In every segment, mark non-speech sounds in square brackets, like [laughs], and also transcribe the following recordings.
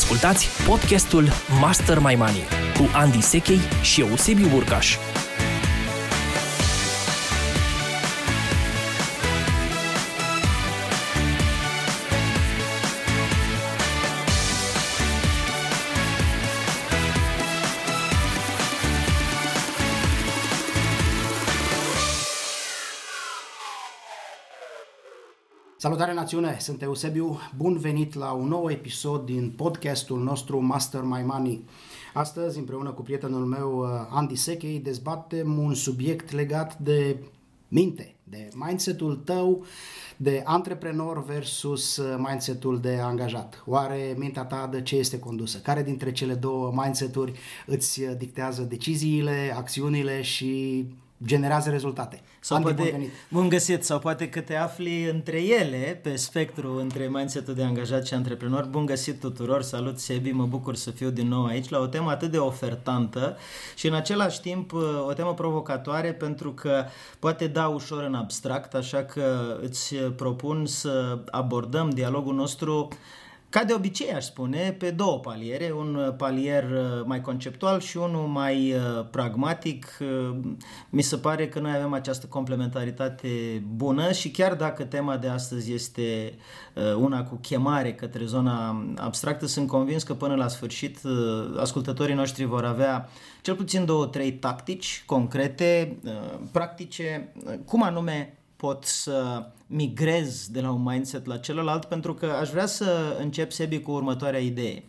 Ascultați podcastul Master My Money cu Andy Sechei și Eusebiu Burcaș. Națiune, sunt Eusebiu, bun venit la un nou episod din podcastul nostru Master My Money. Astăzi, împreună cu prietenul meu uh, Andy Sechei, dezbatem un subiect legat de minte, de mindsetul tău de antreprenor versus uh, mindsetul de angajat. Oare mintea ta de ce este condusă? Care dintre cele două mindseturi îți uh, dictează deciziile, acțiunile și generează rezultate. Sau Andy, poate, bun, bun găsit, sau poate că te afli între ele, pe spectru între mindset de angajat și antreprenor. Bun găsit tuturor, salut Sebi, mă bucur să fiu din nou aici la o temă atât de ofertantă și în același timp o temă provocatoare pentru că poate da ușor în abstract, așa că îți propun să abordăm dialogul nostru ca de obicei, aș spune, pe două paliere, un palier uh, mai conceptual și unul mai uh, pragmatic. Uh, mi se pare că noi avem această complementaritate bună și chiar dacă tema de astăzi este una cu chemare către zona abstractă, sunt convins că până la sfârșit ascultătorii noștri vor avea cel puțin două, trei tactici concrete, practice, cum anume pot să migrez de la un mindset la celălalt pentru că aș vrea să încep, Sebi, cu următoarea idee.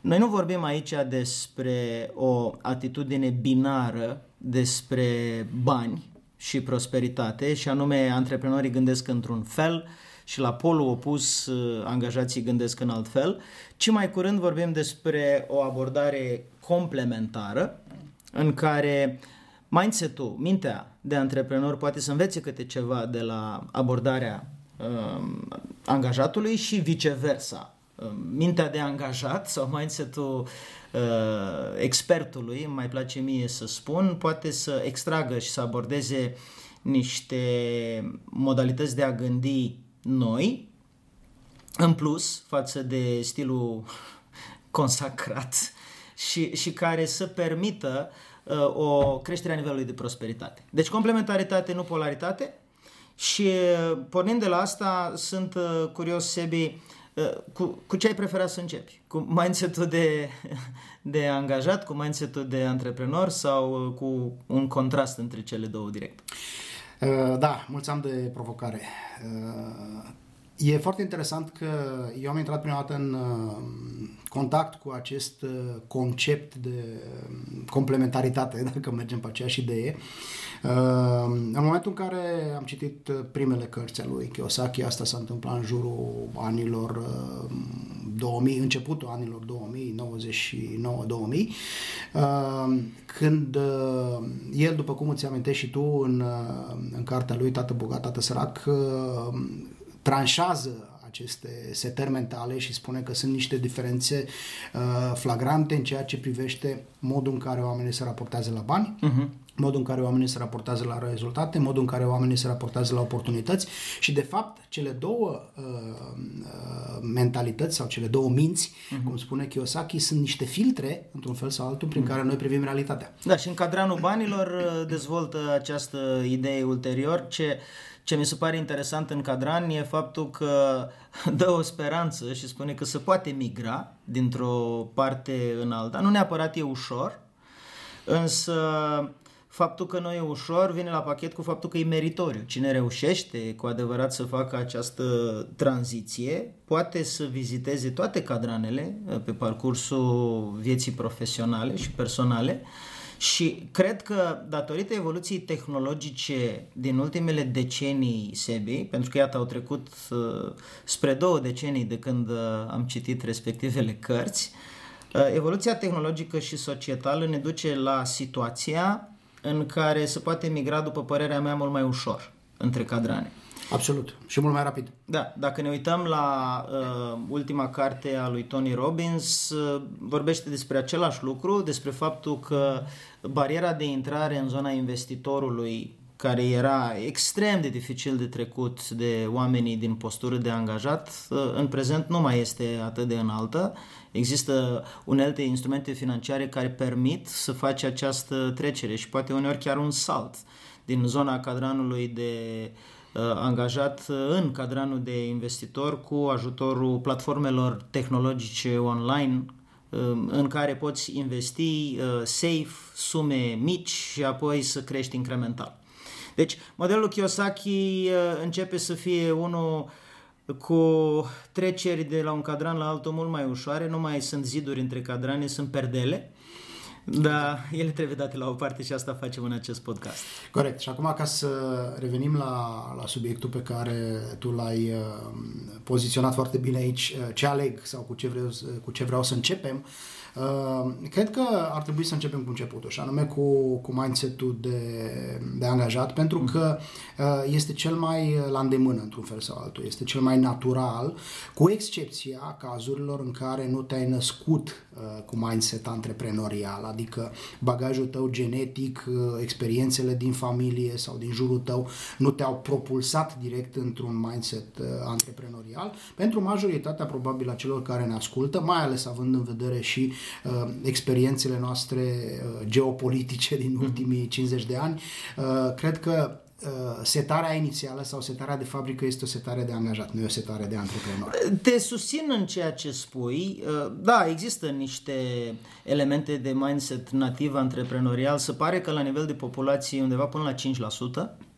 Noi nu vorbim aici despre o atitudine binară despre bani și prosperitate și anume antreprenorii gândesc într-un fel și la polul opus angajații gândesc în alt fel, ci mai curând vorbim despre o abordare complementară în care mindset-ul, mintea de antreprenor poate să învețe câte ceva de la abordarea um, angajatului și viceversa. Um, mintea de angajat sau mindset-ul uh, expertului, mai place mie să spun, poate să extragă și să abordeze niște modalități de a gândi noi, în plus față de stilul consacrat și, și care să permită uh, Uh, o creștere a nivelului de prosperitate. Deci complementaritate, nu polaritate. Și uh, pornind de la asta, sunt uh, curios, Sebi, cu, cu ce ai preferat să începi? Cu mindset-ul de, de angajat, cu mindset-ul de antreprenor sau cu un contrast între cele două direct? Da, mulțumim de provocare. E foarte interesant că eu am intrat prima dată în uh, contact cu acest uh, concept de um, complementaritate, [laughs] dacă mergem pe aceeași idee, uh, în momentul în care am citit primele cărți ale lui Kiyosaki, asta s-a întâmplat în jurul anilor 2000, începutul anilor 2000, 99-2000, când el, după cum îți amintești și tu în, în cartea lui Tată Bogat, Tată Sărac, tranșează aceste setări mentale și spune că sunt niște diferențe uh, flagrante în ceea ce privește modul în care oamenii se raportează la bani, uh-huh. modul în care oamenii se raportează la rezultate, modul în care oamenii se raportează la oportunități și de fapt cele două uh, uh, mentalități sau cele două minți, uh-huh. cum spune Kiyosaki, sunt niște filtre, într-un fel sau altul, prin uh-huh. care noi privim realitatea. Da, și în cadranul banilor uh, dezvoltă această idee ulterior ce ce mi se pare interesant în cadran e faptul că [laughs] dă o speranță și spune că se poate migra dintr-o parte în alta. Nu neapărat e ușor, însă faptul că nu e ușor vine la pachet cu faptul că e meritoriu. Cine reușește cu adevărat să facă această tranziție poate să viziteze toate cadranele pe parcursul vieții profesionale și personale și cred că datorită evoluției tehnologice din ultimele decenii SEBI, pentru că iată au trecut uh, spre două decenii de când uh, am citit respectivele cărți, uh, evoluția tehnologică și societală ne duce la situația în care se poate migra, după părerea mea, mult mai ușor între cadrane. Absolut. Și mult mai rapid. Da. Dacă ne uităm la uh, ultima carte a lui Tony Robbins, uh, vorbește despre același lucru, despre faptul că bariera de intrare în zona investitorului care era extrem de dificil de trecut de oamenii din postură de angajat, în prezent nu mai este atât de înaltă. Există unelte instrumente financiare care permit să faci această trecere și poate uneori chiar un salt din zona cadranului de uh, angajat în cadranul de investitor cu ajutorul platformelor tehnologice online Um, în care poți investi uh, safe, sume mici și apoi să crești incremental. Deci, modelul Kiyosaki uh, începe să fie unul cu treceri de la un cadran la altul mult mai ușoare, nu mai sunt ziduri între cadrane, sunt perdele da, ele trebuie date la o parte și asta facem în acest podcast. Corect. Și acum ca să revenim la, la subiectul pe care tu l-ai uh, poziționat foarte bine aici, uh, ce aleg sau cu ce vreau, cu ce vreau să începem, uh, Uh, cred că ar trebui să începem cu începutul, și anume cu, cu mindset-ul de, de angajat, pentru mm. că uh, este cel mai la îndemână, într-un fel sau altul, este cel mai natural, cu excepția cazurilor în care nu te-ai născut uh, cu mindset antreprenorial, adică bagajul tău genetic, experiențele din familie sau din jurul tău nu te-au propulsat direct într-un mindset antreprenorial. Pentru majoritatea probabil a celor care ne ascultă, mai ales având în vedere și uh, experiențele noastre uh, geopolitice din mhm. ultimii 50 de ani, uh, cred că uh, setarea inițială sau setarea de fabrică este o setare de angajat, nu e o setare de antreprenor. Te susțin în ceea ce spui. Uh, da, există niște elemente de mindset nativ antreprenorial. Se pare că la nivel de populație undeva până la 5%.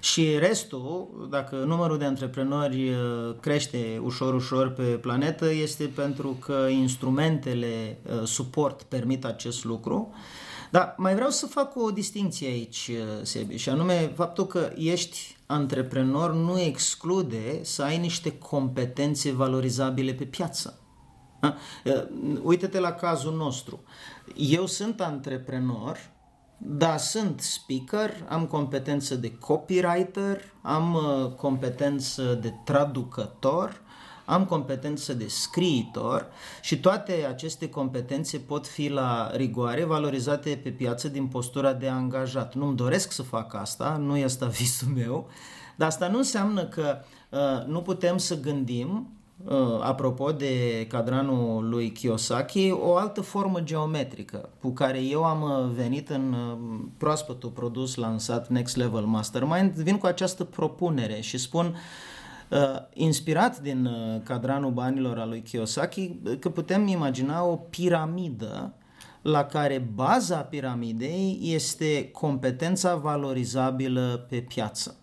Și restul, dacă numărul de antreprenori uh, crește ușor, ușor pe planetă, este pentru că instrumentele uh, suport permit acest lucru. Dar mai vreau să fac o distinție aici, uh, Sebi, și anume faptul că ești antreprenor nu exclude să ai niște competențe valorizabile pe piață. Uite-te la cazul nostru. Eu sunt antreprenor, da, sunt speaker, am competență de copywriter, am uh, competență de traducător, am competență de scriitor și toate aceste competențe pot fi la rigoare valorizate pe piață din postura de angajat. Nu-mi doresc să fac asta, nu e asta [laughs] visul meu, dar asta nu înseamnă că uh, nu putem să gândim Uh, apropo de cadranul lui Kiyosaki, o altă formă geometrică cu care eu am uh, venit în uh, proaspătul produs lansat Next Level Mastermind, vin cu această propunere și spun inspirat din cadranul banilor al lui Kiyosaki că putem imagina o piramidă la care baza piramidei este competența valorizabilă pe piață.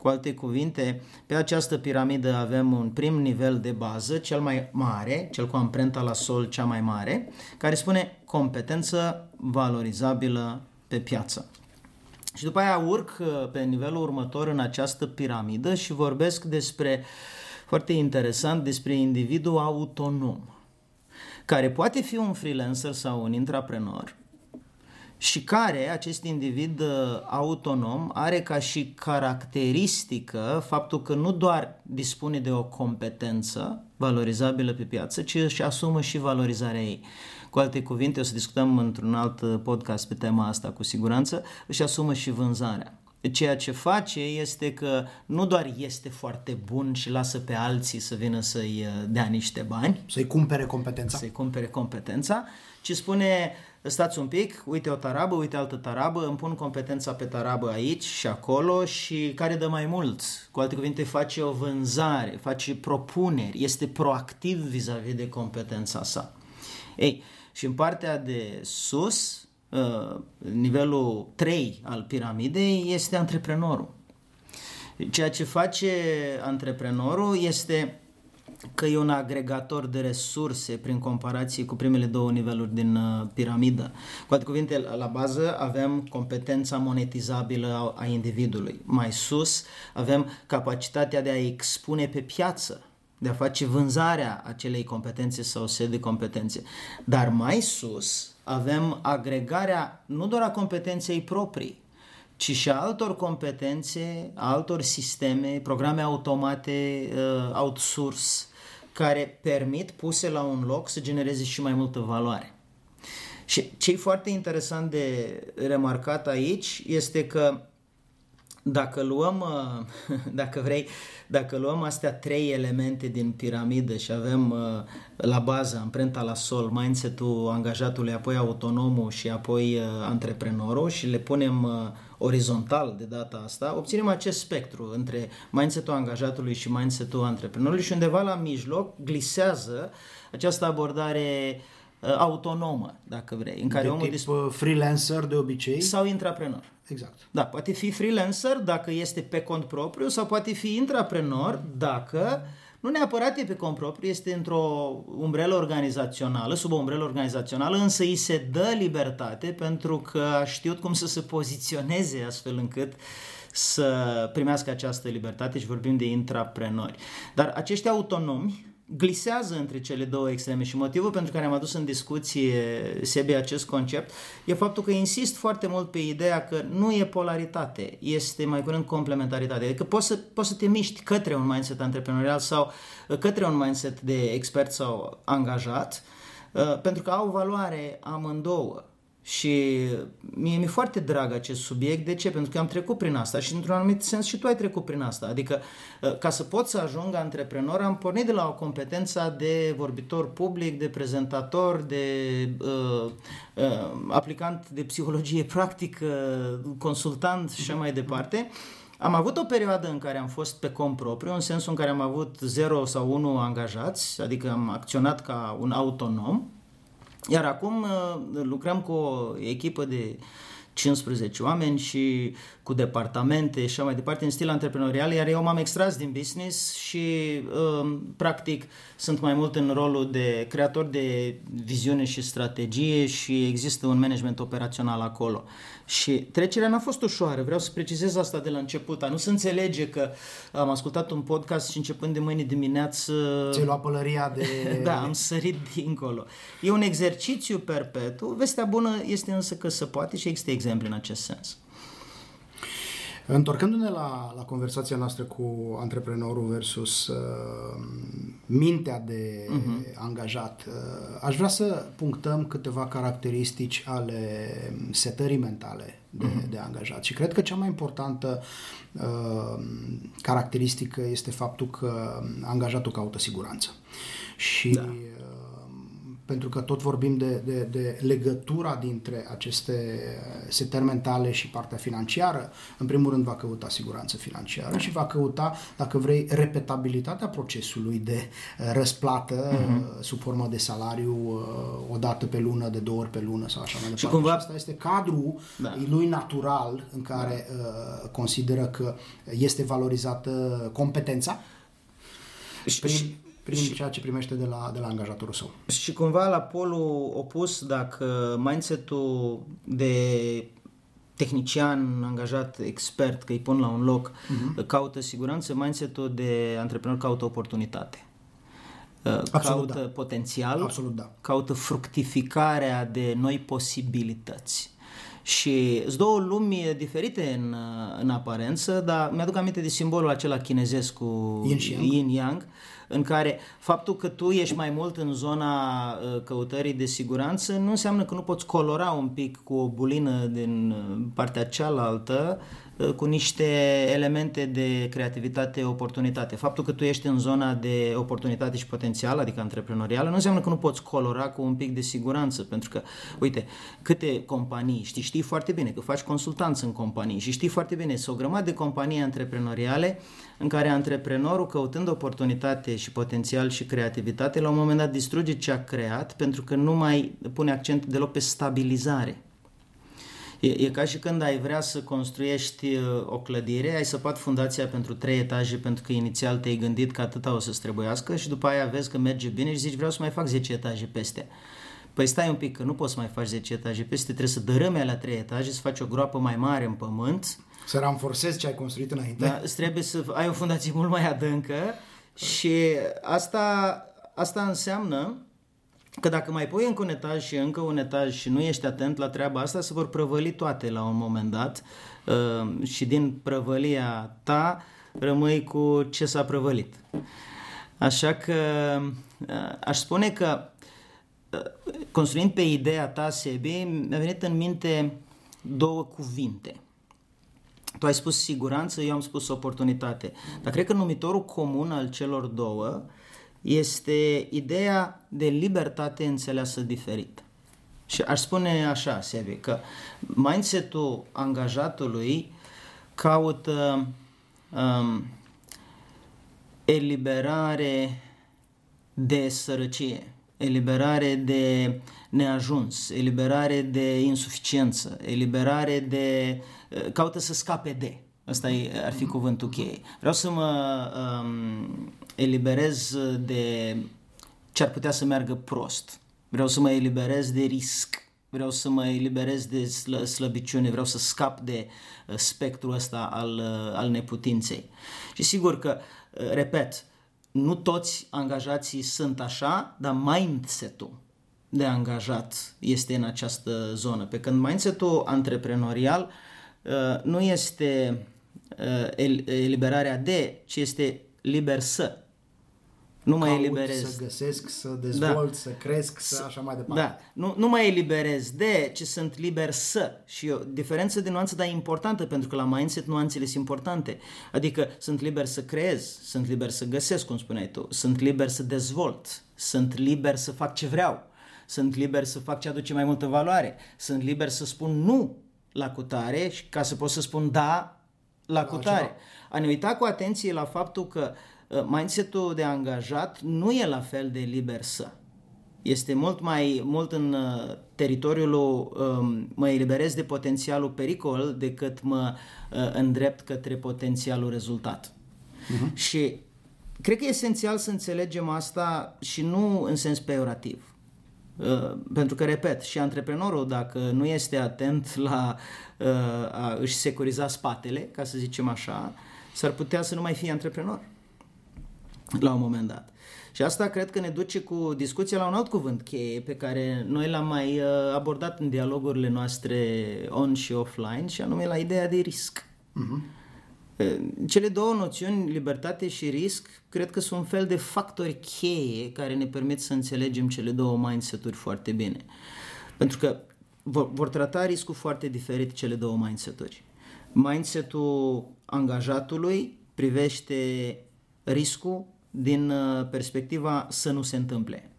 Cu alte cuvinte, pe această piramidă avem un prim nivel de bază, cel mai mare, cel cu amprenta la sol cea mai mare, care spune competență valorizabilă pe piață. Și după aia urc uh, pe nivelul următor în această piramidă și vorbesc despre, foarte interesant, despre individul autonom, care poate fi un freelancer sau un intraprenor, și care acest individ uh, autonom are ca și caracteristică faptul că nu doar dispune de o competență valorizabilă pe piață, ci își asumă și valorizarea ei. Cu alte cuvinte, o să discutăm într-un alt uh, podcast pe tema asta cu siguranță, își asumă și vânzarea. Ceea ce face este că nu doar este foarte bun și lasă pe alții să vină să-i uh, dea niște bani, să-i cumpere competența, să-i cumpere competența, ci spune stați un pic, uite o tarabă, uite altă tarabă, îmi pun competența pe tarabă aici și acolo și care dă mai mult. Cu alte cuvinte, face o vânzare, face propuneri, este proactiv vis-a-vis de competența sa. Ei, și în partea de sus, uh, nivelul 3 al piramidei este antreprenorul. Ceea ce face antreprenorul este că e un agregator de resurse prin comparație cu primele două niveluri din uh, piramidă. Cu alte cuvinte, la bază avem competența monetizabilă a, a individului. Mai sus avem capacitatea de a expune pe piață, de a face vânzarea acelei competențe sau set de competențe. Dar mai sus avem agregarea nu doar a competenței proprii, ci și a altor competențe, a altor sisteme, programe automate, uh, outsource, care permit puse la un loc să genereze și mai multă valoare. Și ce e foarte interesant de remarcat aici este că dacă luăm, uh, [laughs] dacă vrei, dacă luăm astea trei elemente din piramidă și avem uh, la bază amprenta la sol, mindset-ul angajatului, apoi autonomul și apoi uh, antreprenorul și le punem orizontal de data asta, obținem acest spectru între mindset-ul angajatului și mindset-ul antreprenorului și undeva la mijloc glisează această abordare autonomă, dacă vrei, în care de omul tip dis- freelancer de obicei sau intraprenor. Exact. Da, poate fi freelancer dacă este pe cont propriu sau poate fi intraprenor dacă nu neapărat e pe cont propriu, este într-o umbrelă organizațională, sub o umbrelă organizațională, însă îi se dă libertate pentru că a știut cum să se poziționeze astfel încât să primească această libertate și vorbim de intraprenori. Dar acești autonomi glisează între cele două extreme și motivul pentru care am adus în discuție Sebi acest concept e faptul că insist foarte mult pe ideea că nu e polaritate, este mai curând complementaritate. Adică poți să, poți să te miști către un mindset antreprenorial sau către un mindset de expert sau angajat, uh, pentru că au valoare amândouă. Și mie mi-e foarte drag acest subiect. De ce? Pentru că am trecut prin asta și într-un anumit sens și tu ai trecut prin asta. Adică ă, ca să pot să ajung antreprenor am pornit de la o competență de vorbitor public, de prezentator, de uh, uh, aplicant de psihologie practică, consultant și așa mai departe. Am avut o perioadă în care am fost pe cont propriu, în sensul în care am avut 0 sau 1 angajați, adică am acționat ca un autonom, iar acum uh, lucrăm cu o echipă de 15 oameni și cu departamente și așa mai departe în stil antreprenorial, iar eu m-am extras din business și um, practic sunt mai mult în rolul de creator de viziune și strategie și există un management operațional acolo. Și trecerea n-a fost ușoară, vreau să precizez asta de la început, a nu se înțelege că am ascultat un podcast și începând de mâine dimineață... Ți-ai luat pălăria de... [laughs] da, am sărit dincolo. E un exercițiu perpetu, vestea bună este însă că se poate și există exemple în acest sens. Întorcându-ne la, la conversația noastră cu antreprenorul versus uh, mintea de uh-huh. angajat, uh, aș vrea să punctăm câteva caracteristici ale setării mentale de, uh-huh. de angajat. Și cred că cea mai importantă uh, caracteristică este faptul că angajatul caută siguranță. Și da pentru că tot vorbim de, de, de legătura dintre aceste setări mentale și partea financiară, în primul rând va căuta siguranță financiară și va căuta, dacă vrei, repetabilitatea procesului de uh, răsplată uh-huh. sub formă de salariu uh, o dată pe lună, de două ori pe lună sau așa mai departe. Și cumva... Și asta este cadrul da. lui natural în care da. uh, consideră că este valorizată competența prin, prin și, ceea ce primește de la, de la angajatorul său. Și cumva la polul opus, dacă mindset-ul de tehnician, angajat, expert, că îi pun la un loc, uh-huh. caută siguranță, mindset-ul de antreprenor caută oportunitate. Absolut, caută da. potențial, Absolut, da. caută fructificarea de noi posibilități. Și sunt două lumi diferite în, în aparență, dar mi-aduc aminte de simbolul acela chinezesc cu yin-yang, yin-yang în care faptul că tu ești mai mult în zona uh, căutării de siguranță nu înseamnă că nu poți colora un pic cu o bulină din uh, partea cealaltă Uh, cu niște elemente de creativitate, oportunitate. Faptul că tu ești în zona de oportunitate și potențial, adică antreprenorială, nu înseamnă că nu poți colora cu un pic de siguranță, pentru că, uite, câte companii, știi, știi foarte bine că faci consultanță în companii și știi foarte bine, sunt o grămadă de companii antreprenoriale în care antreprenorul, căutând oportunitate și potențial și creativitate, la un moment dat distruge ce a creat pentru că nu mai pune accent deloc pe stabilizare. E, e ca și când ai vrea să construiești uh, o clădire, ai săpat fundația pentru trei etaje pentru că inițial te-ai gândit că atâta o să-ți trebuiască și după aia vezi că merge bine și zici vreau să mai fac 10 etaje peste. Păi stai un pic că nu poți să mai faci 10 etaje peste, trebuie să dărâme la 3 etaje, să faci o groapă mai mare în pământ. Să ranforsezi ce ai construit înainte. Da, trebuie să ai o fundație mult mai adâncă și asta, asta înseamnă că dacă mai pui încă un etaj și încă un etaj și nu ești atent la treaba asta, se vor prăvăli toate la un moment dat uh, și din prăvălia ta rămâi cu ce s-a prăvălit. Așa că uh, aș spune că uh, construind pe ideea ta, Sebi, mi-a venit în minte două cuvinte Tu ai spus siguranță, eu am spus oportunitate. Dar cred că numitorul comun al celor două este ideea de libertate înțeleasă diferit. Și aș spune așa, Sebi, că mindset-ul angajatului caută um, eliberare de sărăcie, eliberare de neajuns, eliberare de insuficiență, eliberare de... Uh, caută să scape de. Asta ar fi cuvântul cheie. Vreau să mă um, eliberez de ce ar putea să meargă prost. Vreau să mă eliberez de risc. Vreau să mă eliberez de slă, slăbiciune, vreau să scap de uh, spectrul ăsta al, uh, al neputinței. Și sigur că, uh, repet, nu toți angajații sunt așa, dar mindset-ul de angajat este în această zonă. Pe când mindset-ul antreprenorial nu este eliberarea de, ci este liber să nu mă eliberez. să găsesc, să dezvolt, da. să cresc, să așa mai departe. Da, nu, nu mă eliberez de, ci sunt liber să. Și o diferență de nuanță, dar importantă, pentru că la mindset nuanțele sunt importante. Adică sunt liber să creez, sunt liber să găsesc, cum spuneai tu, sunt liber să dezvolt, sunt liber să fac ce vreau, sunt liber să fac ce aduce mai multă valoare, sunt liber să spun nu la cutare și ca să pot să spun da la, la cutare. A ne uita cu atenție la faptul că uh, Uh, mindset-ul de angajat nu e la fel de liber să. Este mult mai mult în uh, teritoriul um, mă eliberez de potențialul pericol decât mă uh, îndrept către potențialul rezultat. Uh-huh. Și cred că e esențial să înțelegem asta și nu în sens peorativ. Uh, pentru că, repet, și antreprenorul, dacă nu este atent la uh, a își securiza spatele, ca să zicem așa, s-ar putea să nu mai fie antreprenor la un moment dat. Și asta cred că ne duce cu discuția la un alt cuvânt cheie pe care noi l-am mai uh, abordat în dialogurile noastre on și offline și anume la ideea de risc. Uh-huh. Cele două noțiuni, libertate și risc, cred că sunt un fel de factori cheie care ne permit să înțelegem cele două mindset-uri foarte bine. Pentru că vor, vor trata riscul foarte diferit cele două mindset-uri. Mindset-ul angajatului privește riscul din uh, perspectiva să nu se întâmple.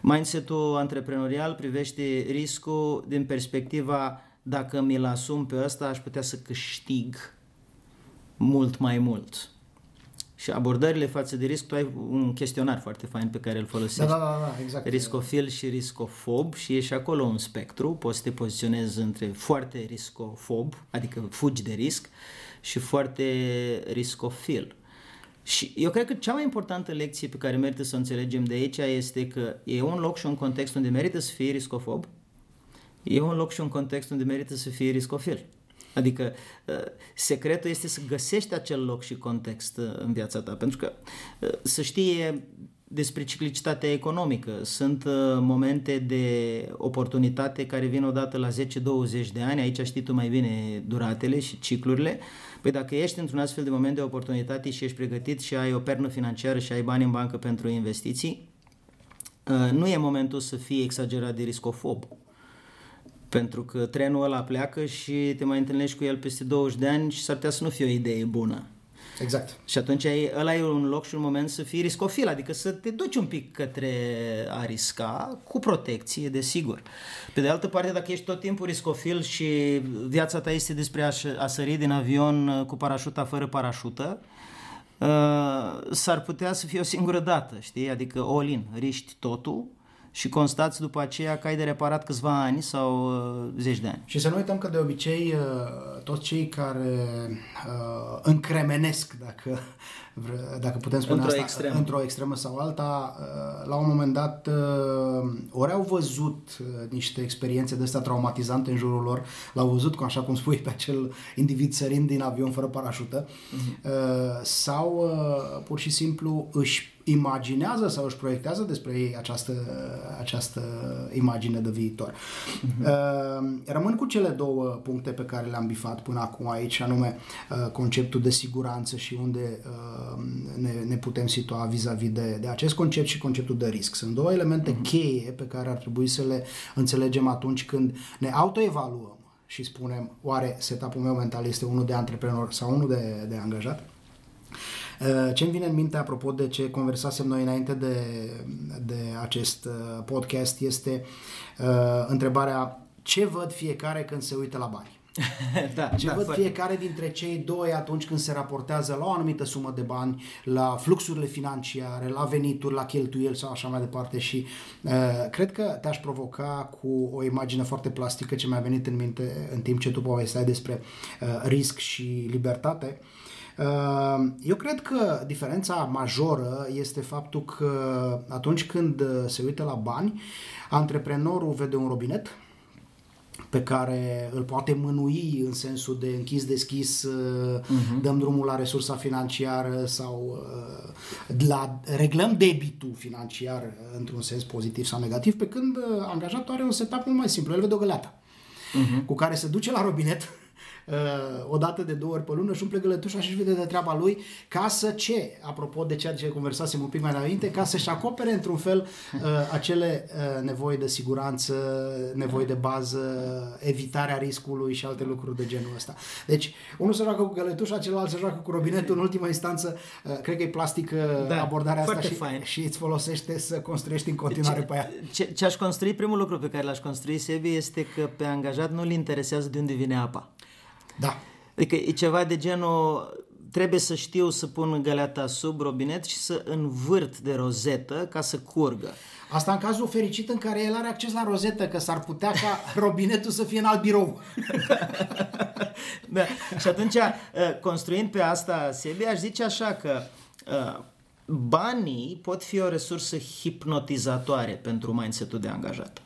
Mindset-ul antreprenorial privește riscul din perspectiva dacă mi-l asum pe ăsta, aș putea să câștig mult mai mult. Și abordările față de risc, tu ai un chestionar foarte fain pe care îl folosești. Da, da, da, da exact. Riscofil și riscofob și e și acolo un spectru, poți să te poziționezi între foarte riscofob, adică fugi de risc, și foarte riscofil. Și eu cred că cea mai importantă lecție pe care merită să o înțelegem de aici este că e un loc și un context unde merită să fii riscofob, e un loc și un context unde merită să fii riscofil. Adică uh, secretul este să găsești acel loc și context uh, în viața ta, pentru că uh, să știe despre ciclicitatea economică. Sunt momente de oportunitate care vin odată la 10-20 de ani, aici știi tu mai bine duratele și ciclurile, Păi dacă ești într-un astfel de moment de oportunitate și ești pregătit și ai o pernă financiară și ai bani în bancă pentru investiții, uh, nu e momentul să fii exagerat de riscofob. Pentru că trenul ăla pleacă și te mai întâlnești cu el peste 20 de ani și s-ar putea să nu fie o idee bună. Exact. Și atunci ai, ăla e un loc și un moment să fii riscofil, adică să te duci un pic către a risca, cu protecție, desigur. Pe de altă parte, dacă ești tot timpul riscofil și viața ta este despre a, a sări din avion uh, cu parașuta fără parașută, uh, s-ar putea să fie o singură dată, știi? Adică all-in, riști totul și constați după aceea că ai de reparat câțiva ani sau uh, zeci de ani. Și să nu uităm că de obicei uh, toți cei care uh, încremenesc, dacă, dacă putem spune într-o asta, extremă. într-o extremă sau alta, uh, la un moment dat uh, ori au văzut uh, niște experiențe de astea traumatizante în jurul lor, l-au văzut, cum așa cum spui, pe acel individ sărind din avion fără parașută, uh-huh. uh, sau uh, pur și simplu își imaginează sau își proiectează despre ei această, această imagine de viitor. Uh-huh. Rămân cu cele două puncte pe care le-am bifat până acum aici, anume uh, conceptul de siguranță și unde uh, ne, ne putem situa vis-a-vis de, de acest concept și conceptul de risc. Sunt două elemente uh-huh. cheie pe care ar trebui să le înțelegem atunci când ne autoevaluăm și spunem, oare setup-ul meu mental este unul de antreprenor sau unul de, de angajat? Uh, ce îmi vine în minte apropo de ce conversasem noi înainte de, de acest uh, podcast este uh, întrebarea ce văd fiecare când se uită la bani? [laughs] da, Ce da, văd foarte- fiecare dintre cei doi atunci când se raportează la o anumită sumă de bani, la fluxurile financiare, la venituri, la cheltuieli sau așa mai departe și uh, cred că te-aș provoca cu o imagine foarte plastică ce mi-a venit în minte în timp ce tu povesteai despre uh, risc și libertate. Uh, Eu cred că diferența majoră este faptul că atunci când uh, se uită la bani, antreprenorul vede un robinet, pe care îl poate mânui în sensul de închis-deschis, uh-huh. dăm drumul la resursa financiară sau uh, la, reglăm debitul financiar uh, într-un sens pozitiv sau negativ, pe când uh, angajatul are un setup mult mai simplu. El vede o găleată uh-huh. cu care se duce la robinet uh, o dată de două ori pe lună și umple gălătușa și își vede de treaba lui ca să ce, apropo de ceea ce conversasem un pic mai înainte, ca să-și acopere într-un fel uh, acele uh, nevoi de siguranță, nevoi de bază, evitarea riscului și alte lucruri de genul ăsta. Deci, unul se joacă cu gălătușa, celălalt se joacă cu robinetul, în ultima instanță, uh, cred că e plastică Da, abordarea asta foarte și, fain. și îți folosește să construiești în continuare pe ea. Ce, ce aș construi, primul lucru pe care l-aș construi, Sebi, este că pe angajat nu-l interesează de unde vine apa. Da. Adică e ceva de genul, trebuie să știu să pun găleata sub robinet și să învârt de rozetă ca să curgă. Asta în cazul fericit în care el are acces la rozetă, că s-ar putea ca [laughs] robinetul să fie în alt birou. [laughs] Da. Și atunci, uh, construind pe asta, Sebi, aș zice așa că uh, banii pot fi o resursă hipnotizatoare pentru mindset-ul de angajat.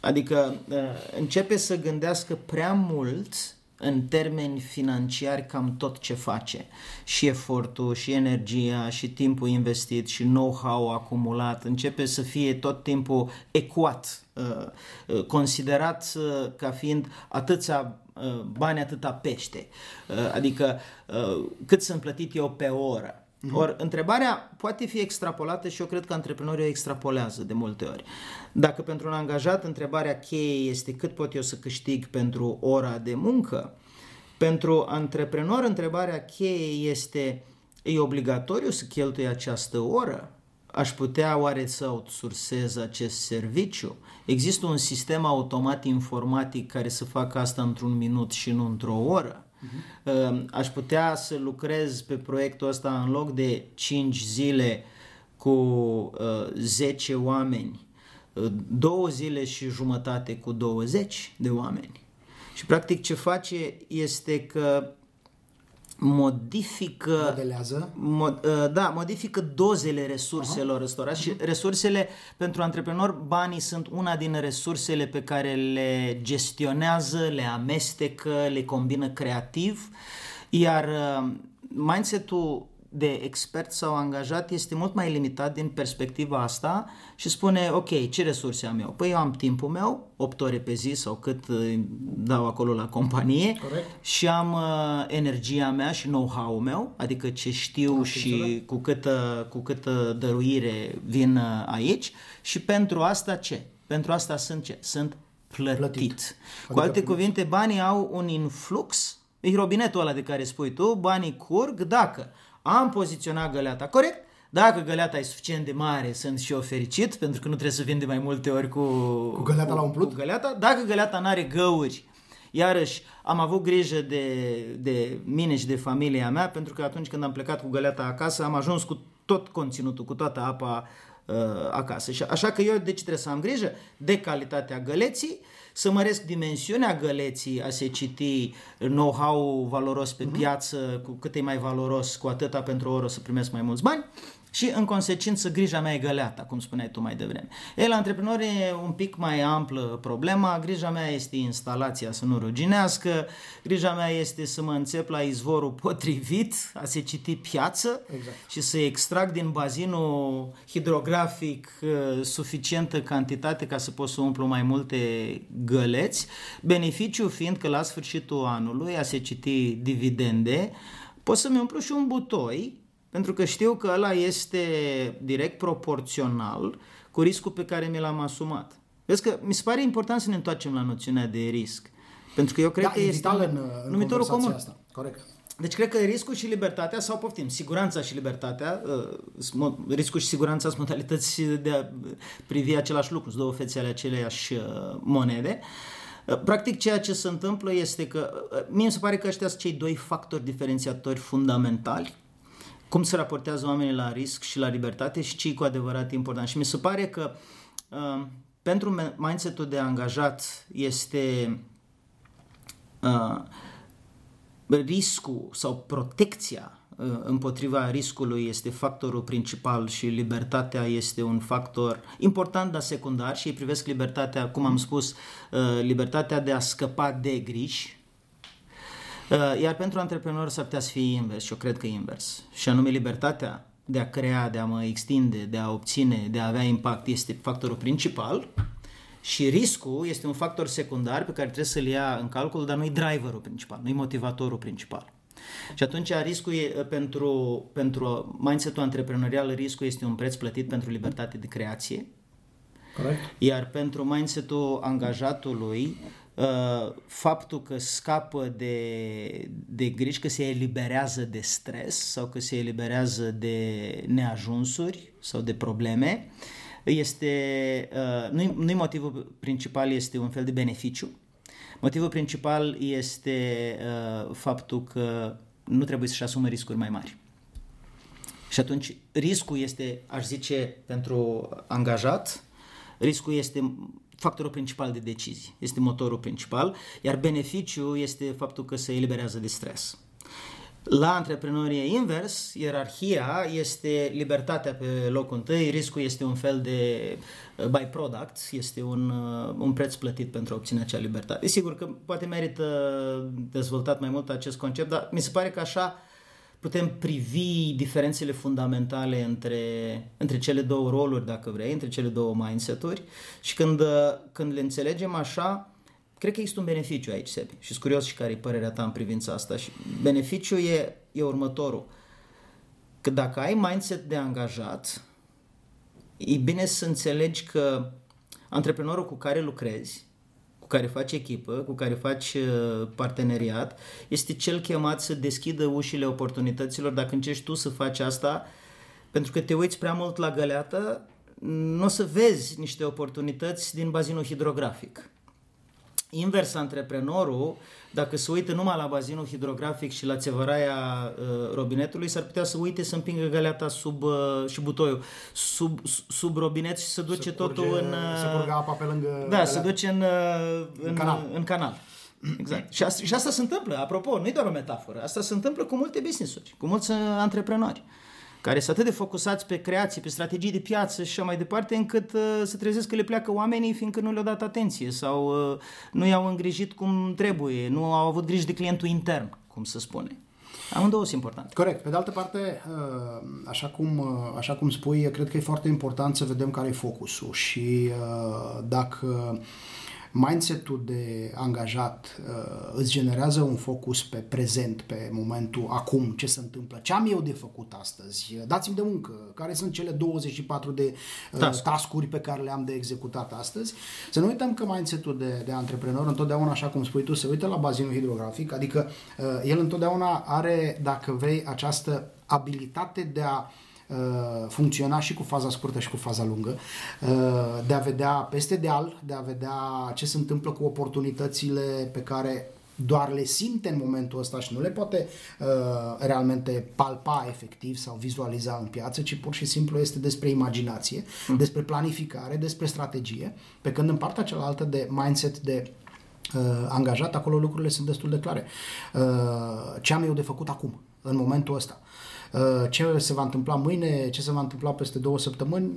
Adică uh, începe să gândească prea mult în termeni financiari cam tot ce face. Și efortul, și energia, și timpul investit, și know-how acumulat. Începe să fie tot timpul ecuat, uh, uh, considerat uh, ca fiind atâția uh, bani, atâta pește. Uh, Adică uh, cât sunt plătit eu pe oră. Ori, întrebarea poate fi extrapolată și eu cred că antreprenorii o extrapolează de multe ori. Dacă pentru un angajat întrebarea cheie este cât pot eu să câștig pentru ora de muncă, pentru antreprenor întrebarea cheie este e obligatoriu să cheltui această oră? Aș putea oare să outsourcez acest serviciu? Există un sistem automat informatic care să facă asta într-un minut și nu într-o oră? Uh-huh. Aș putea să lucrez pe proiectul ăsta în loc de 5 zile cu uh, 10 oameni, uh, două zile și jumătate cu 20 de oameni. Și practic ce face este că modifică Modelează. Mod, uh, da, modifică dozele resurselor ăstora și resursele pentru antreprenor, banii sunt una din resursele pe care le gestionează, le amestecă, le combină creativ, iar uh, mindset-ul de expert sau angajat este mult mai limitat din perspectiva asta și spune, ok, ce resurse am eu? Păi eu am timpul meu, 8 ore pe zi sau cât uh, dau acolo la companie Corect. și am uh, energia mea și know-how-ul meu, adică ce știu și cu câtă, cu câtă dăruire vin uh, aici și pentru asta ce? Pentru asta sunt ce? Sunt plătit. Plătit. Cu alte cuvinte, banii au un influx, e robinetul ăla de care spui tu, banii curg dacă am poziționat găleata corect, dacă găleata e suficient de mare, sunt și eu fericit, pentru că nu trebuie să vin de mai multe ori cu, Cu găleata la umplut? Cu găleata. Dacă găleata n-are găuri, iarăși am avut grijă de, de mine și de familia mea, pentru că atunci când am plecat cu găleata acasă, am ajuns cu tot conținutul, cu toată apa uh, acasă. Și așa că eu de ce trebuie să am grijă? De calitatea găleții, să măresc dimensiunea găleții, a se citi know-how valoros pe piață, cu cât e mai valoros, cu atâta pentru o oră o să primesc mai mulți bani și în consecință grija mea e găleata, cum spuneai tu mai devreme. El, antreprenor, e un pic mai amplă problema, grija mea este instalația să nu ruginească, grija mea este să mă înțep la izvorul potrivit, a se citi piață Exact. și să extrag din bazinul hidrografic uh, suficientă cantitate ca să pot să umplu mai multe găleți, beneficiul fiind că la sfârșitul anului a se citi dividende, pot să-mi umplu și un butoi pentru că știu că ăla este direct proporțional cu riscul pe care mi l-am asumat. Vezi că mi se pare important să ne întoarcem la noțiunea de risc. Pentru că eu cred da, că este în, în numitorul comun. Asta. Corect. Deci cred că riscul și libertatea, sau poftim, siguranța și libertatea, uh, riscul și siguranța sunt modalități de a privi același lucru, sunt două fețe ale aceleiași uh, monede. Uh, practic ceea ce se întâmplă este că, mie mi se pare că ăștia sunt cei doi factori diferențiatori fundamentali cum se raportează oamenii la risc și la libertate și ce e cu adevărat important. Și mi se pare că uh, pentru mindset-ul de angajat este uh, riscul sau protecția uh, împotriva riscului este factorul principal și libertatea este un factor important, dar secundar și ei privesc libertatea, cum am spus, uh, libertatea de a scăpa de griji, uh, iar pentru antreprenori s-ar putea să fie invers și eu cred că invers. Și anume libertatea de a crea, de a mă extinde, de a obține, de a avea impact este factorul principal și riscul este un factor secundar pe care trebuie să-l ia în calcul, dar nu-i driverul principal, nu-i motivatorul principal. Și atunci riscul e, pentru, pentru mindset-ul antreprenorial, riscul este un preț plătit pentru libertate de creație. Corect. Iar pentru mindset-ul angajatului, uh, faptul că scapă de, de griji, că se eliberează de stres sau că se eliberează de neajunsuri sau de probleme, este, uh, nu-i, nu motivul principal, este un fel de beneficiu. Motivul principal este uh, faptul că nu trebuie să-și asume riscuri mai mari. Și atunci riscul este, aș zice, pentru angajat, riscul este factorul principal de decizii, este motorul principal, iar beneficiul este faptul că se eliberează de stres. La antreprenorie e invers, ierarhia este libertatea pe locul întâi, riscul este un fel de uh, byproduct, este un, uh, un preț plătit pentru a obține acea libertate. Sigur că poate merită dezvoltat mai mult acest concept, dar mi se pare că așa putem privi diferențele fundamentale între, între cele două roluri, dacă vrei, între cele două mindset-uri și când, uh, când le înțelegem așa, Cred că există un beneficiu aici, Sebi, și sunt curios și care e părerea ta în privința asta. Și beneficiul e, e următorul. Că dacă ai mindset de angajat, e bine să înțelegi că antreprenorul cu care lucrezi, cu care faci echipă, cu care faci uh, parteneriat, este cel chemat să deschidă ușile oportunităților dacă încerci tu să faci asta, pentru că te uiți prea mult la găleată, nu o să vezi niște oportunități din bazinul hidrografic. Invers, antreprenorul, dacă se uită numai la bazinul hidrografic și la țevăraia uh, robinetului, s-ar putea să uite să împingă găleata sub, uh, și butoiul sub, sub robinet și să duce se totul curge, în... Uh, se curge apa pe lângă Da, găleată. se duce în, uh, în, În canal. În canal. Exact. Și asta, și asta se întâmplă, apropo, nu e doar o metaforă, asta se întâmplă cu multe business-uri, cu mulți uh, antreprenori care sunt atât de focusați pe creație, pe strategii de piață și așa mai departe, încât uh, se trezesc că le pleacă oamenii fiindcă nu le-au dat atenție sau uh, nu i-au îngrijit cum trebuie, nu au avut grijă de clientul intern, cum se spune. Amândouă sunt importante. Corect. Pe de altă parte, uh, așa cum, uh, așa cum spui, cred că e foarte important să vedem care e focusul și uh, dacă mindset-ul de angajat uh, îți generează un focus pe prezent, pe momentul acum, ce se întâmplă, ce am eu de făcut astăzi, dați-mi de muncă, care sunt cele 24 de uh, Task. tascuri pe care le-am de executat astăzi. Să nu uităm că mindset-ul de, de antreprenor întotdeauna, așa cum spui tu, se uită la bazinul hidrografic, adică uh, el întotdeauna are, dacă vrei, această abilitate de a uh, funcționa și cu faza scurtă și cu faza lungă, uh, de a vedea peste deal, de a vedea ce se întâmplă cu oportunitățile pe care doar le simte în momentul ăsta și nu le poate uh, realmente palpa efectiv sau vizualiza în piață, ci pur și simplu este despre imaginație, despre planificare, despre strategie, pe când în partea cealaltă de mindset de uh, angajat, acolo lucrurile sunt destul de clare. Uh, ce am eu de făcut acum, în momentul ăsta? Uh, ce se va întâmpla mâine, ce se va întâmpla peste două săptămâni,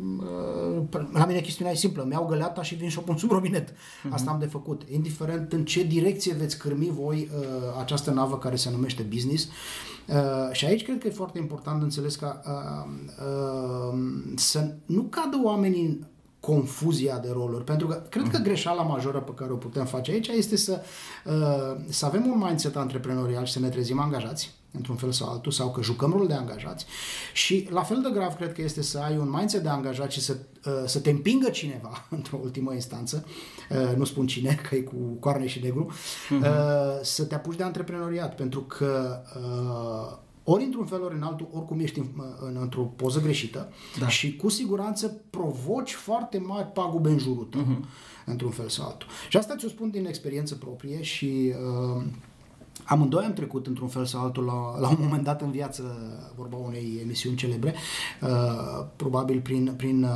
uh, la mine chestiunea e simplă, mi-au găleata și vin și o pun sub robinet. Asta am de făcut. Indiferent în ce direcție veți cârmi voi uh, această navă care se numește business. Uh, și aici cred că e foarte important de înțeles că uh, uh, să nu cadă oamenii confuzia de roluri. Pentru că cred că greșeala majoră pe care o putem face aici este să, uh, să avem un mindset antreprenorial și să ne trezim angajați într-un fel sau altul, sau că jucăm rolul de angajați. Și la fel de grav cred că este să ai un mindset de angajat și să, uh, să te împingă cineva, [laughs] într-o ultimă instanță, uh, nu spun cine, că e cu coarne și negru, uh-huh. să te apuci de antreprenoriat, pentru că ori într-un fel, ori în altul, oricum ești în, în, într-o poză greșită da. și cu siguranță provoci foarte mari pagube în jurul tău, uh-huh. într-un fel sau altul. Și asta ți-o spun din experiență proprie și uh, Amândoi am trecut într-un fel sau altul la, la un moment dat în viață, vorba unei emisiuni celebre, uh, probabil prin, prin uh,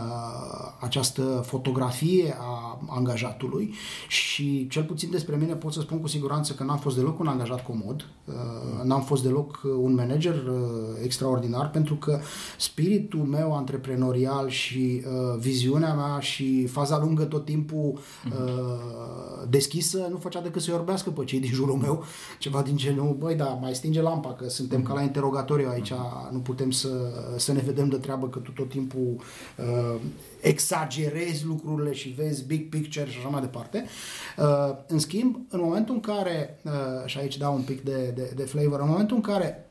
această fotografie a angajatului și cel puțin despre mine pot să spun cu siguranță că n-am fost deloc un angajat comod, uh, n-am fost deloc un manager uh, extraordinar pentru că spiritul meu antreprenorial și uh, viziunea mea și faza lungă tot timpul uh, deschisă nu făcea decât să-i orbească pe cei din jurul meu, ceva din genul, băi, da, mai stinge lampa, că suntem ca la interogatoriu aici, nu putem să, să ne vedem de treabă, că tu tot timpul uh, exagerezi lucrurile și vezi big picture și așa mai departe. Uh, în schimb, în momentul în care, uh, și aici dau un pic de, de, de flavor, în momentul în care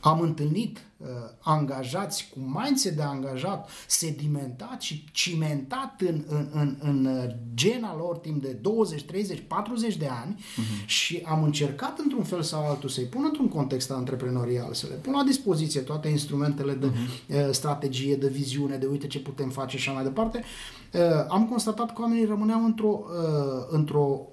am întâlnit uh, angajați cu mindset de angajat sedimentat și cimentat în, în, în, în uh, gena lor timp de 20, 30, 40 de ani uh-huh. și am încercat într-un fel sau altul să-i pun într-un context antreprenorial, să le pun la dispoziție toate instrumentele de uh-huh. uh, strategie, de viziune, de uite ce putem face și așa mai departe, uh, am constatat că oamenii rămâneau într-o, uh, într-o uh,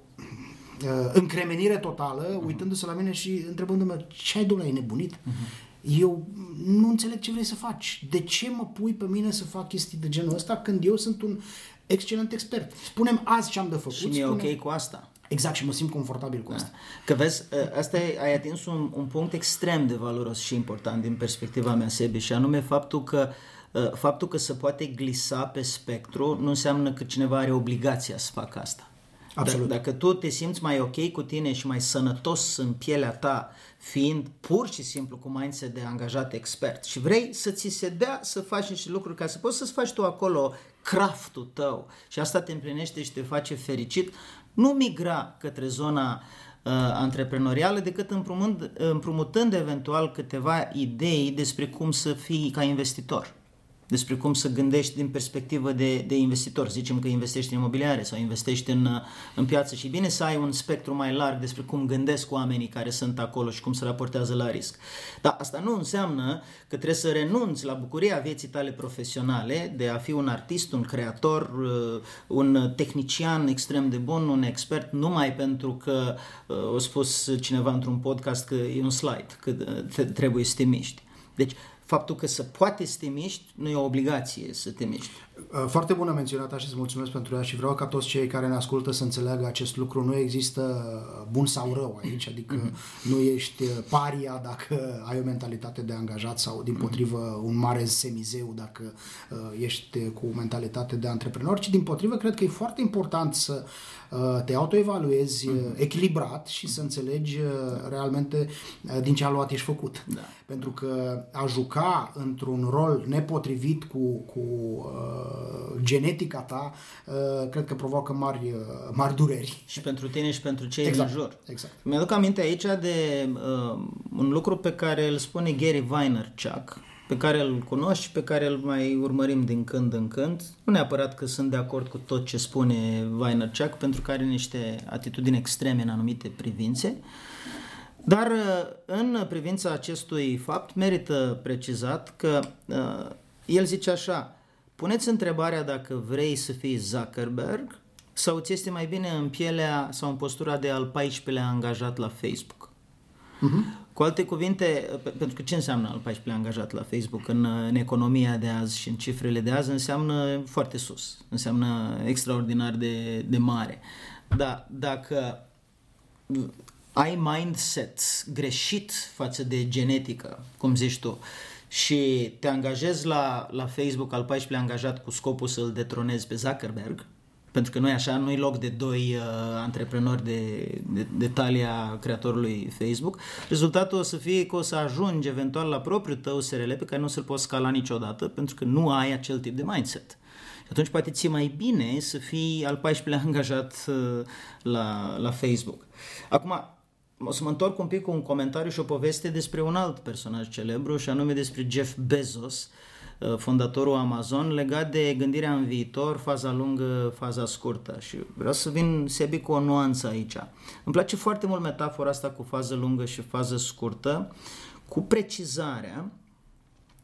încremenire totală, uh-huh. uitându-se la mine și întrebându-mă ce ai domnule, ai nebunit? Uh-huh. Eu nu înțeleg ce vrei să faci. De ce mă pui pe mine să fac chestii de genul ăsta când eu sunt un excelent expert? Spunem azi ce am de făcut. Și mi-e ok cu asta. Exact, și mă simt confortabil cu da. asta. Că vezi, ă, asta e, ai atins un, un punct extrem de valoros și important din perspectiva mea, Sebi, și anume faptul că ă, faptul că se poate glisa pe spectru nu înseamnă că cineva are obligația să facă asta. Absolut. Dacă tu te simți mai ok cu tine și mai sănătos în pielea ta, fiind pur și simplu cu mindset de angajat expert și vrei să ți se dea să faci niște lucruri ca să poți să-ți faci tu acolo craftul tău și asta te împlinește și te face fericit, nu migra către zona uh, antreprenorială decât împrumutând, împrumutând eventual câteva idei despre cum să fii ca investitor despre cum să gândești din perspectivă de, de investitor. Zicem că investești în imobiliare sau investești în, în piață și bine să ai un spectru mai larg despre cum gândesc oamenii care sunt acolo și cum se raportează la risc. Dar asta nu înseamnă că trebuie să renunți la bucuria vieții tale profesionale de a fi un artist, un creator, uh, un tehnician extrem de bun, un expert, numai pentru că uh, a spus cineva într-un podcast că e un slide, că uh, trebuie să te miști. Deci faptul că se poate să te miști nu e o obligație să te miști. Uh, foarte bună menționată și îți mulțumesc pentru ea și vreau ca toți cei care ne ascultă să înțeleagă acest lucru. Nu există bun sau rău aici, adică mm-hmm. nu ești paria dacă ai o mentalitate de angajat sau din potrivă un mare semizeu dacă uh, ești cu o mentalitate de antreprenor, ci din potrivă cred că e foarte important să uh, te autoevaluezi mm-hmm. echilibrat și să înțelegi realmente din ce aluat ești făcut. Da. Pentru că a juca într-un rol nepotrivit cu, cu uh, genetica ta, uh, cred că provoacă mari, uh, mari dureri. Și pentru tine și pentru cei exact, din jur. Exact. Mi-aduc aminte aici de uh, un lucru pe care îl spune Gary Vaynerchuk, pe care îl cunosc și pe care îl mai urmărim din când în când. Nu neapărat că sunt de acord cu tot ce spune Vaynerchuk, pentru că are niște atitudini extreme în anumite privințe, dar uh, în privința acestui fapt merită precizat că uh, el zice așa, Puneți întrebarea dacă vrei să fii Zuckerberg sau ți este mai bine în pielea sau în postura de al 14-lea angajat la Facebook. Uh-huh. Cu alte cuvinte, pentru că ce înseamnă al 14-lea angajat la Facebook în, în economia de azi și în cifrele de azi, înseamnă foarte sus, înseamnă extraordinar de, de mare. Dar dacă ai mindset greșit față de genetică, cum zici tu, și te angajezi la, la Facebook al 14 lea angajat cu scopul să-l detronezi pe Zuckerberg, pentru că nu e așa, nu e loc de doi uh, antreprenori de, de, de talia creatorului Facebook. Rezultatul o să fie că o să ajungi eventual la propriul tău SRL pe care nu o să-l poți scala niciodată, pentru că nu ai acel tip de mindset. atunci poate ți mai bine să fii al 14-lea angajat uh, la, la Facebook. Acum, o să mă întorc un pic cu un comentariu și o poveste despre un alt personaj celebru și anume despre Jeff Bezos, uh, fondatorul Amazon, legat de gândirea în viitor, faza lungă, faza scurtă. Și vreau să vin, Sebi, cu o nuanță aici. Îmi place foarte mult metafora asta cu fază lungă și fază scurtă, cu precizarea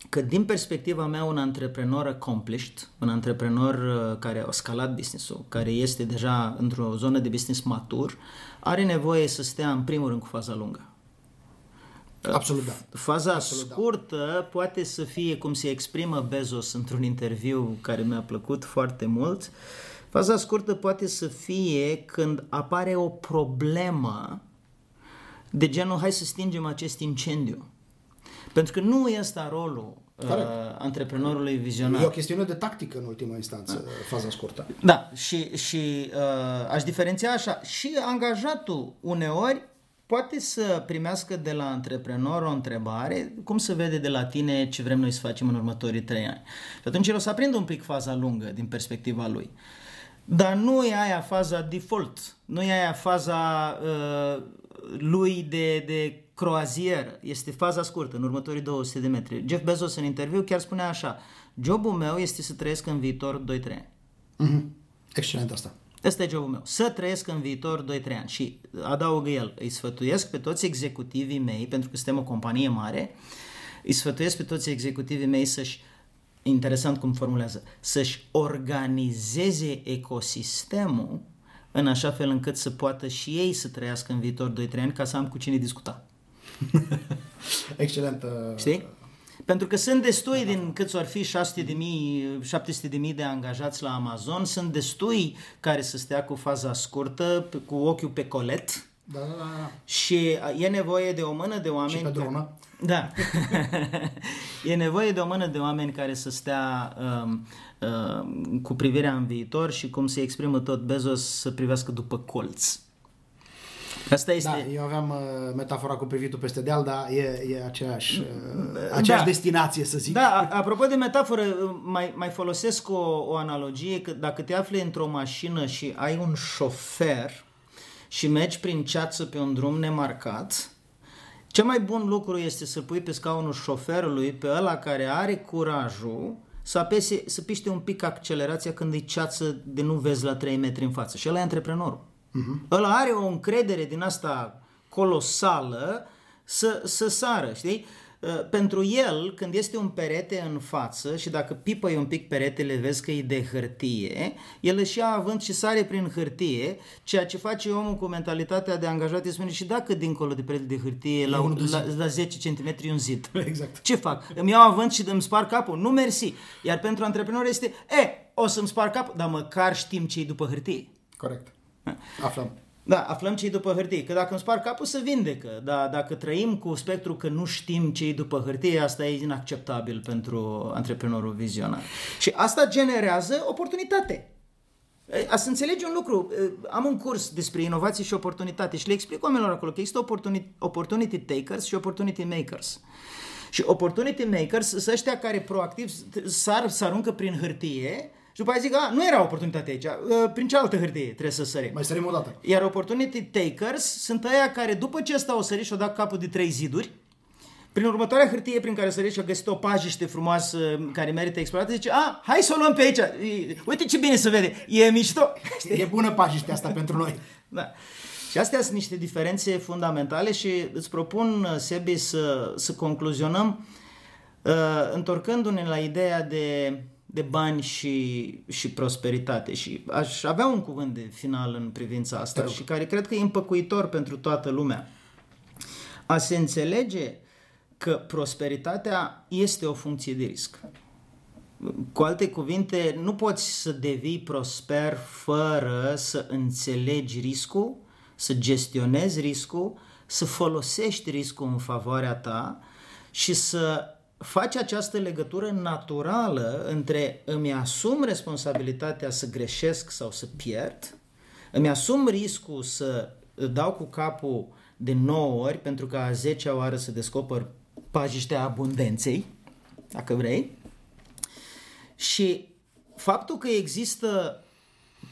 că din perspectiva mea un antreprenor accomplished, un antreprenor uh, care a scalat business-ul, care este deja într-o zonă de business matur, are nevoie să stea în primul rând cu faza lungă. Absolut da. Faza Absolut scurtă da. poate să fie cum se exprimă Bezos într-un interviu care mi-a plăcut foarte mult. Faza scurtă poate să fie când apare o problemă de genul hai să stingem acest incendiu. Pentru că nu este rolul uh, antreprenorului vizionar. E o chestiune de tactică în ultima instanță, da. faza scurtă. Da, și, și uh, aș diferenția așa, și angajatul uneori poate să primească de la antreprenor o întrebare, cum se vede de la tine ce vrem noi să facem în următorii trei ani. Și atunci el o să aprindă un pic faza lungă din perspectiva lui. Dar nu e aia faza default, nu e aia faza uh, lui de, de croazieră, este faza scurtă, în următorii 200 de metri. Jeff Bezos în interviu chiar spunea așa, jobul meu este să trăiesc în viitor 2-3 ani. Mm-hmm. Excelent asta. Asta e jobul meu. Să trăiesc în viitor 2-3 ani. Și adaugă el, îi sfătuiesc pe toți executivii mei, pentru că suntem o companie mare, îi sfătuiesc pe toți executivii mei să-și interesant cum formulează, să-și organizeze ecosistemul în așa fel încât să poată și ei să trăiască în viitor 2-3 ani ca să am cu cine discuta. [laughs] Excelent. Știi? Pentru că sunt destui din câți ar fi 600 de mii, 700 de mii de angajați la Amazon, sunt destui care să stea cu faza scurtă, cu ochiul pe colet. Da, da, da. Și e nevoie de o mână de oameni... Și pe dronă. Da. [laughs] e nevoie de o mână de oameni care să stea um, um, cu privirea în viitor și cum se exprimă tot Bezos să privească după colț. Asta este... Da, eu aveam uh, metafora cu privitul peste deal, dar e, e aceeași, uh, aceeași da. destinație, să zic. Da, apropo de metaforă, mai, mai folosesc o, o analogie, că dacă te afli într-o mașină și ai un șofer și mergi prin ceață pe un drum nemarcat, cel mai bun lucru este să pui pe scaunul șoferului pe ăla care are curajul să apese, să piște un pic accelerația când e ceață de nu vezi la 3 metri în față. Și ăla e antreprenorul. Uh-huh. Ăla are o încredere din asta colosală să, să sară, știi? Uh, pentru el, când este un perete în față și dacă pipăi un pic peretele, vezi că e de hârtie, el își ia avânt și sare prin hârtie, ceea ce face omul cu mentalitatea de angajat, îi spune și dacă dincolo de perete de hârtie, la, la, la 10 cm e un zid. [laughs] Exact. Ce fac? Îmi iau avânt și îmi spar capul? Nu mersi. Iar pentru antreprenor este, e, o să-mi spar capul, dar măcar știm ce după hârtie. Corect. Aflăm. Da, aflăm ce după hârtie. Că dacă îmi spar capul, să vindecă. Dar dacă trăim cu spectru că nu știm ce după hârtie, asta e inacceptabil pentru antreprenorul vizionar. Și asta generează oportunitate. A să înțelegi un lucru, am un curs despre inovație și oportunitate și le explic oamenilor acolo că există opportunity, opportunity takers și opportunity makers. Și opportunity makers sunt ăștia care proactiv sar, să aruncă prin hârtie și după aia zic, a, nu era oportunitate aici, prin cealaltă hârtie trebuie să sărim. Mai sărim o dată. Iar opportunity takers sunt aia care după ce ăsta o sărit și o dat capul de trei ziduri, prin următoarea hârtie prin care sărit și a găsit o pajiște frumoasă care merită explorată, zice, a, hai să o luăm pe aici, uite ce bine se vede, e mișto. [laughs] E bună pajiștea asta pentru noi. Da. Și astea sunt niște diferențe fundamentale și îți propun, Sebi, să, să concluzionăm uh, întorcându-ne la ideea de de bani și, și prosperitate. Și aș avea un cuvânt de final în privința asta și care cred că e împăcuitor pentru toată lumea. A se înțelege că prosperitatea este o funcție de risc. Cu alte cuvinte, nu poți să devii prosper fără să înțelegi riscul, să gestionezi riscul, să folosești riscul în favoarea ta și să face această legătură naturală între îmi asum responsabilitatea să greșesc sau să pierd, îmi asum riscul să dau cu capul de 9 ori pentru că a 10 oară să descoper pajiștea abundenței, dacă vrei, și faptul că există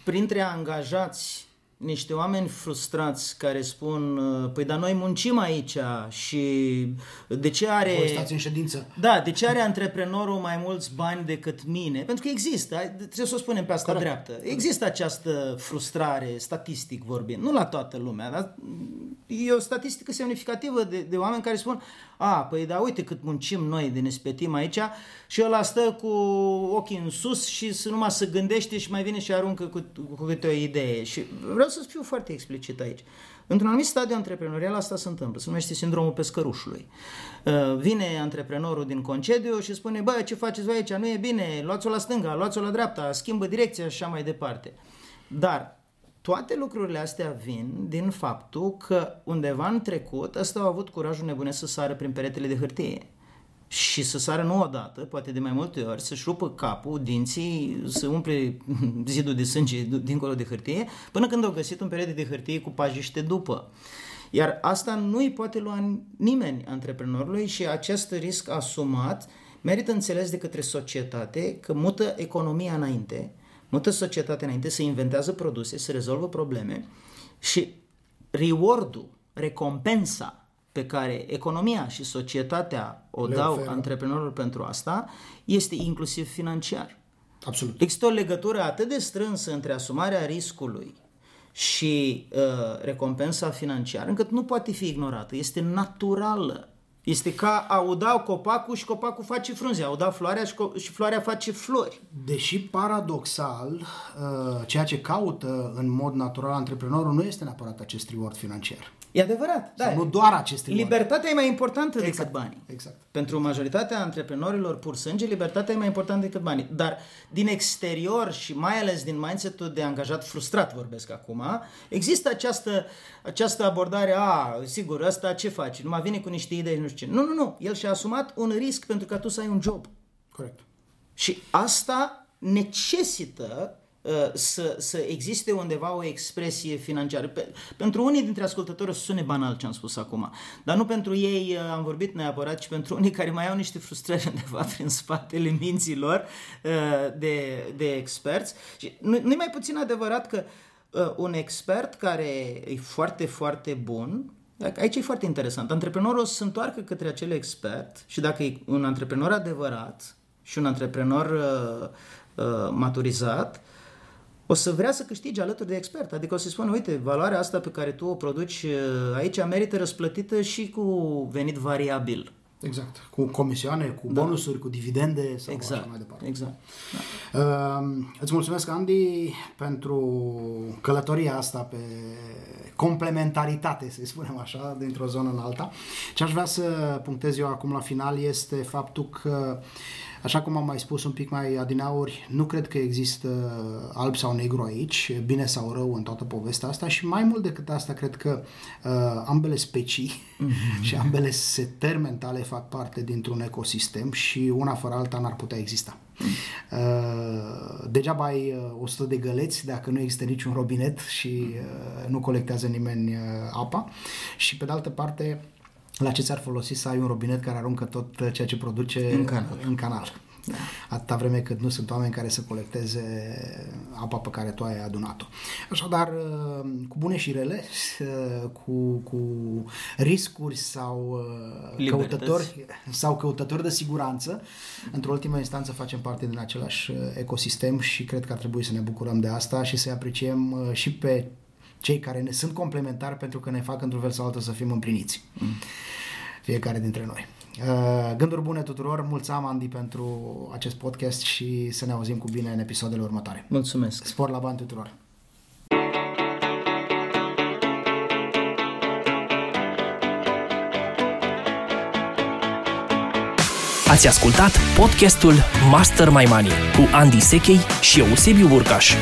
printre angajați niște oameni frustrați care spun păi dar noi muncim aici și de ce are... Voi stați în ședință. Da, de ce are antreprenorul mai mulți bani decât mine? Pentru că există, trebuie să o spunem pe asta Corect. dreaptă, există această frustrare, statistic vorbind, nu la toată lumea, dar e o statistică semnificativă de, de oameni care spun a, păi da, uite cât muncim noi de ne spetim aici și ăla stă cu ochii în sus și să numai să gândește și mai vine și aruncă cu, cu câte o idee. Și vreau să fiu foarte explicit aici. Într-un anumit stadiu antreprenorial asta se întâmplă, se numește sindromul pescărușului. Uh, vine antreprenorul din concediu și spune, bă, ce faceți voi aici, nu e bine, luați-o la stânga, luați-o la dreapta, schimbă direcția și așa mai departe. Dar toate lucrurile astea vin din faptul că undeva în trecut ăsta au avut curajul nebunesc să sară prin peretele de hârtie și să sară nu odată, poate de mai multe ori, să-și rupă capul, dinții, să umple [laughs] zidul de sânge dincolo de hârtie, până când au găsit un perete de hârtie cu pajiște după. Iar asta nu îi poate lua nimeni antreprenorului și acest risc asumat merită înțeles de către societate că mută economia înainte, mută societatea înainte, să inventează produse, să rezolvă probleme și reward-ul, recompensa pe care economia și societatea o Le dau oferă. antreprenorilor pentru asta este inclusiv financiar. Absolut. Există o legătură atât de strânsă între asumarea riscului și uh, recompensa financiară, încât nu poate fi ignorată. Este naturală. Este ca a uda copacul și copacul face frunze, a uda floarea și, și floarea face flori. Deși paradoxal, uh, ceea ce caută în mod natural antreprenorul nu este neapărat acest reward financiar. E adevărat, da. nu doar aceste Libertatea e mai importantă exact, decât banii. Exact. Pentru majoritatea antreprenorilor pur sânge, libertatea e mai importantă decât banii. Dar din exterior și mai ales din mindset-ul de angajat frustrat, vorbesc acum, există această, această abordare, a, sigur, ăsta ce face? Numai vine cu niște idei, nu știu ce. Nu, nu, nu. El și-a asumat un risc pentru ca tu să ai un job. Corect. Și asta necesită Uh, să, să existe undeva o expresie financiară. Pe, pentru unii dintre ascultători o să sune banal ce am spus acum, dar nu pentru ei uh, am vorbit neapărat, ci pentru unii care mai au niște frustrări undeva [laughs] prin spatele minților uh, de, de experți. Și nu, nu mai puțin adevărat că un expert care e foarte, foarte bun, Aici e foarte interesant. Antreprenorul o să se întoarcă către acel expert și dacă e un antreprenor adevărat și un antreprenor uh, uh, maturizat, o să vrea să câștige alături de expert. Adică o să spună, uite, valoarea asta pe care tu o produci uh, aici merită răsplătită și cu venit variabil. Exact. Cu comisioane, cu da. bonusuri, cu dividende sau exact. așa mai departe. Exact. Da. Uh, îți mulțumesc, Andy, pentru călătoria asta pe complementaritate, să spunem așa, dintr-o zonă în alta. Ce aș vrea să punctez eu acum la final este faptul că uh, Așa cum am mai spus un pic mai adinauri, nu cred că există alb sau negru aici, bine sau rău în toată povestea asta și mai mult decât asta, cred că uh, ambele specii mm-hmm. [laughs] și ambele setări mentale fac parte dintr-un ecosistem și una fără alta n-ar putea exista. Uh, degeaba ai uh, 100 de găleți dacă nu există niciun robinet și uh, nu colectează nimeni uh, apa și pe de altă parte la ce ți-ar folosi să ai un robinet care aruncă tot ceea ce produce în canal. În canal. Da. Atâta vreme cât nu sunt oameni care să colecteze apa pe care tu ai adunat-o. Așadar, uh, cu bune și rele, uh, cu, cu riscuri sau uh, Libertăți. căutători, sau căutători de siguranță, într-o ultimă instanță facem parte din același ecosistem și cred că ar trebui să ne bucurăm de asta și să-i apreciem și pe cei care ne sunt complementari pentru că ne fac într-un fel sau altul să fim împliniți. Mm. Fiecare dintre noi. Uh, gânduri bune tuturor, mulțumim Andy pentru acest podcast și să ne auzim cu bine în episoadele următoare. Mulțumesc! Spor la bani tuturor! Ați ascultat podcastul Master My Money cu Andy Sechei și Eusebiu Burcaș.